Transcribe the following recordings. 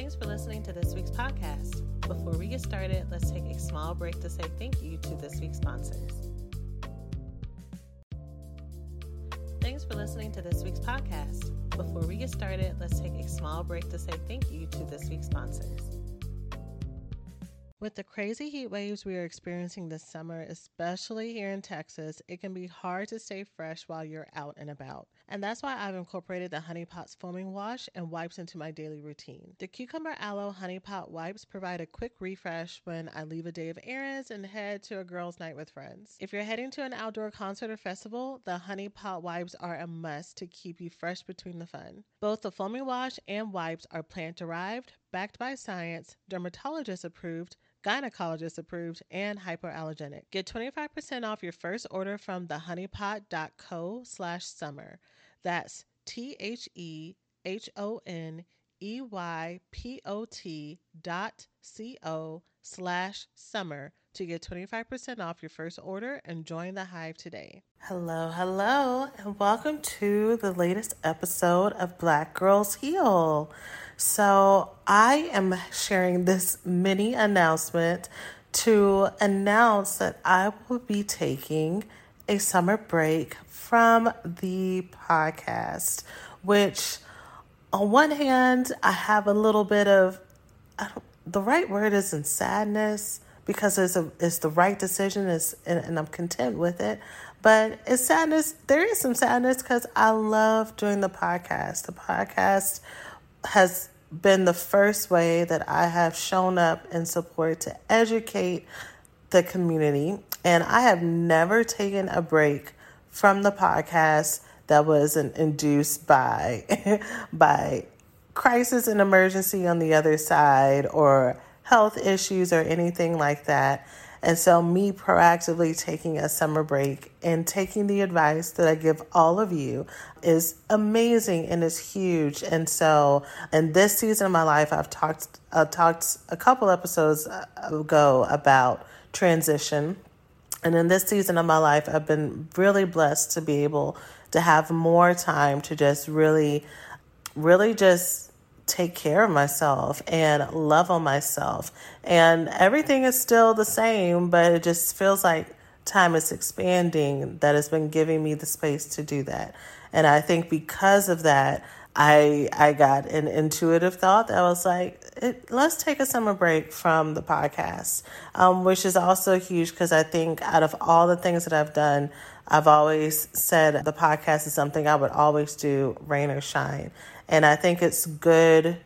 Thanks for listening to this week's podcast. Before we get started, let's take a small break to say thank you to this week's sponsors. Thanks for listening to this week's podcast. Before we get started, let's take a small break to say thank you to this week's sponsors. With the crazy heat waves we are experiencing this summer, especially here in Texas, it can be hard to stay fresh while you're out and about. And that's why I've incorporated the Honey Pot's foaming wash and wipes into my daily routine. The Cucumber Aloe Honey Pot wipes provide a quick refresh when I leave a day of errands and head to a girls' night with friends. If you're heading to an outdoor concert or festival, the Honey Pot wipes are a must to keep you fresh between the fun. Both the foaming wash and wipes are plant derived, backed by science, dermatologist approved, gynecologist approved, and hypoallergenic. Get 25% off your first order from thehoneypot.co slash summer. That's T-H-E-H-O-N-E-Y-P-O-T dot C-O slash summer to get 25% off your first order and join the hive today. Hello, hello, and welcome to the latest episode of Black Girls Heal. So, I am sharing this mini announcement to announce that I will be taking a summer break from the podcast, which on one hand, I have a little bit of the right word isn't sadness because it's a it's the right decision is and, and I'm content with it. But it's sadness. There is some sadness because I love doing the podcast. The podcast has been the first way that I have shown up in support to educate the community. And I have never taken a break from the podcast that was an induced by by crisis and emergency on the other side or health issues or anything like that. And so, me proactively taking a summer break and taking the advice that I give all of you is amazing and is huge. And so, in this season of my life, I've talked uh, talked a couple episodes ago about transition. And in this season of my life, I've been really blessed to be able to have more time to just really, really just take care of myself and love on myself. And everything is still the same, but it just feels like time is expanding that has been giving me the space to do that. And I think because of that, I I got an intuitive thought that was like, it, let's take a summer break from the podcast, um, which is also huge because I think out of all the things that I've done, I've always said the podcast is something I would always do, rain or shine. And I think it's good,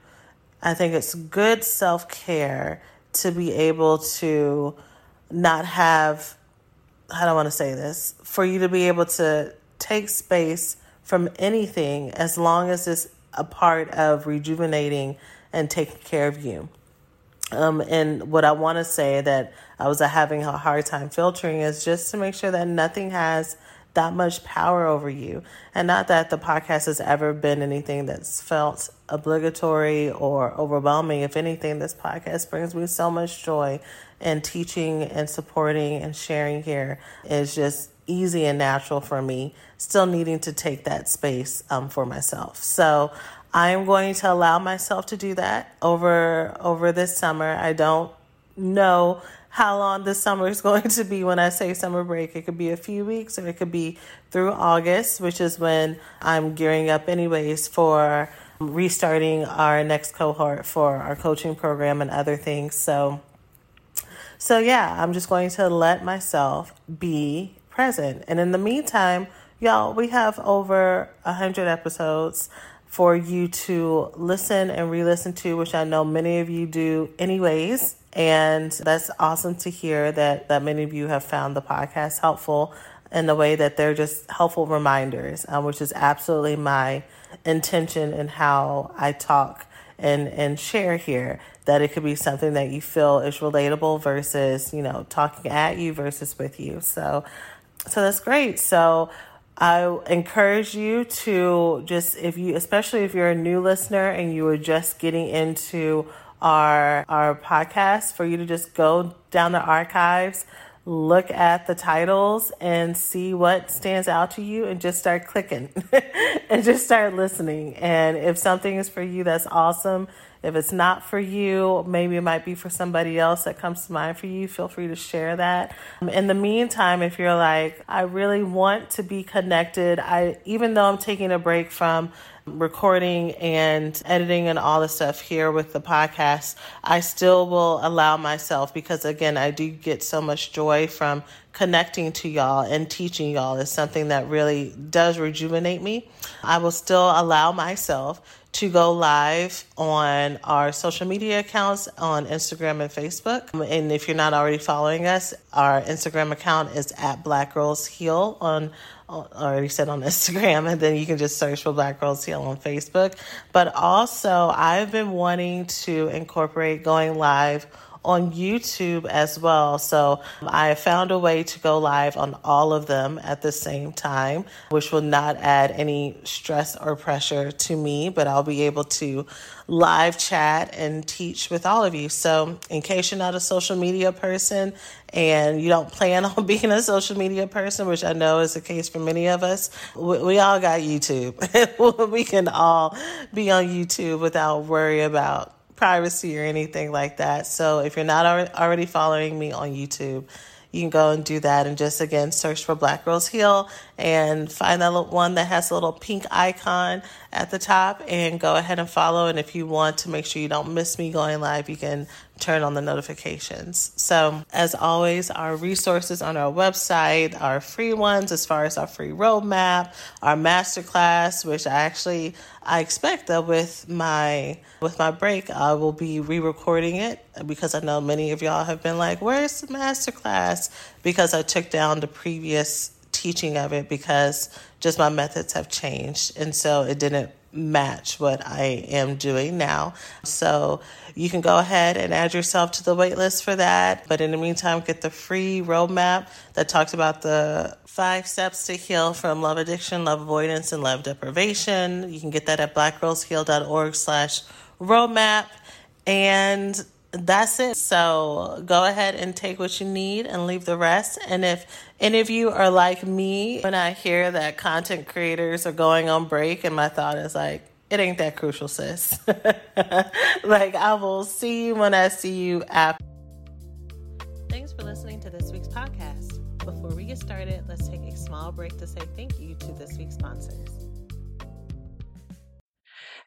I think it's good self care to be able to not have, I don't want to say this? For you to be able to take space from anything as long as it's a part of rejuvenating and taking care of you. Um, and what I want to say that I was having a hard time filtering is just to make sure that nothing has that much power over you. And not that the podcast has ever been anything that's felt obligatory or overwhelming. If anything, this podcast brings me so much joy and teaching and supporting and sharing here is just easy and natural for me, still needing to take that space um, for myself. So I am going to allow myself to do that over over this summer. I don't know how long this summer is going to be when I say summer break. It could be a few weeks or it could be through August, which is when I'm gearing up, anyways, for restarting our next cohort for our coaching program and other things. So, so yeah, I'm just going to let myself be present. And in the meantime, y'all, we have over a hundred episodes for you to listen and re-listen to, which I know many of you do anyways. And that's awesome to hear that, that many of you have found the podcast helpful in the way that they're just helpful reminders, um, which is absolutely my intention and in how I talk and, and share here. That it could be something that you feel is relatable versus, you know, talking at you versus with you. So, so that's great. So, I encourage you to just, if you, especially if you're a new listener and you are just getting into our our podcast for you to just go down the archives look at the titles and see what stands out to you and just start clicking and just start listening. And if something is for you, that's awesome. If it's not for you, maybe it might be for somebody else that comes to mind for you. Feel free to share that. Um, in the meantime, if you're like, I really want to be connected, I even though I'm taking a break from recording and editing and all the stuff here with the podcast, I still will allow myself because again, I do get so much joy from connecting to y'all and teaching y'all is something that really does rejuvenate me. I will still allow myself to go live on our social media accounts on Instagram and Facebook. And if you're not already following us, our Instagram account is at Black Girls Heal on uh, already said on Instagram, and then you can just search for Black Girls Heal on Facebook. But also, I've been wanting to incorporate going live on YouTube as well. So I found a way to go live on all of them at the same time, which will not add any stress or pressure to me, but I'll be able to live chat and teach with all of you. So, in case you're not a social media person and you don't plan on being a social media person, which I know is the case for many of us, we, we all got YouTube. we can all be on YouTube without worry about privacy or anything like that. So if you're not already following me on YouTube, you can go and do that and just again search for Black Girls Heal and find that one that has a little pink icon at the top and go ahead and follow. And if you want to make sure you don't miss me going live, you can turn on the notifications. So, as always, our resources on our website our free ones as far as our free roadmap, our masterclass, which I actually I expect that with my with my break, I will be re-recording it because I know many of y'all have been like, "Where's the masterclass?" Because I took down the previous teaching of it because just my methods have changed, and so it didn't match what I am doing now. So you can go ahead and add yourself to the waitlist for that. But in the meantime, get the free roadmap that talks about the five steps to heal from love addiction, love avoidance, and love deprivation. You can get that at blackgirlsheal.org slash roadmap. And that's it. So go ahead and take what you need and leave the rest. And if any of you are like me, when I hear that content creators are going on break, and my thought is like, it ain't that crucial, sis. like, I will see you when I see you after. Thanks for listening to this week's podcast. Before we get started, let's take a small break to say thank you to this week's sponsors.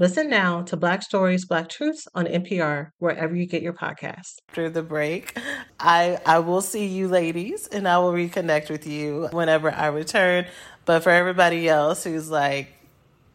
Listen now to Black Stories, Black Truths on NPR, wherever you get your podcasts. After the break, I, I will see you ladies and I will reconnect with you whenever I return. But for everybody else who's like,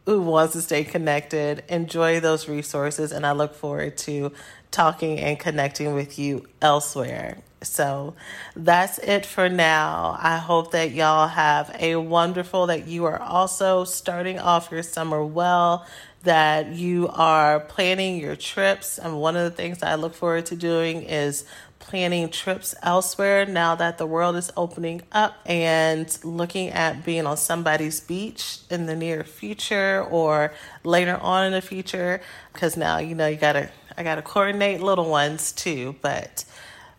who wants to stay connected, enjoy those resources. And I look forward to talking and connecting with you elsewhere. So that's it for now. I hope that y'all have a wonderful, that you are also starting off your summer well that you are planning your trips. And one of the things I look forward to doing is planning trips elsewhere now that the world is opening up and looking at being on somebody's beach in the near future or later on in the future because now you know you gotta I gotta coordinate little ones too but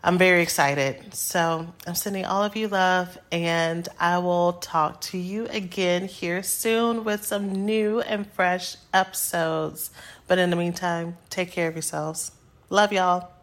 I'm very excited. So I'm sending all of you love, and I will talk to you again here soon with some new and fresh episodes. But in the meantime, take care of yourselves. Love y'all.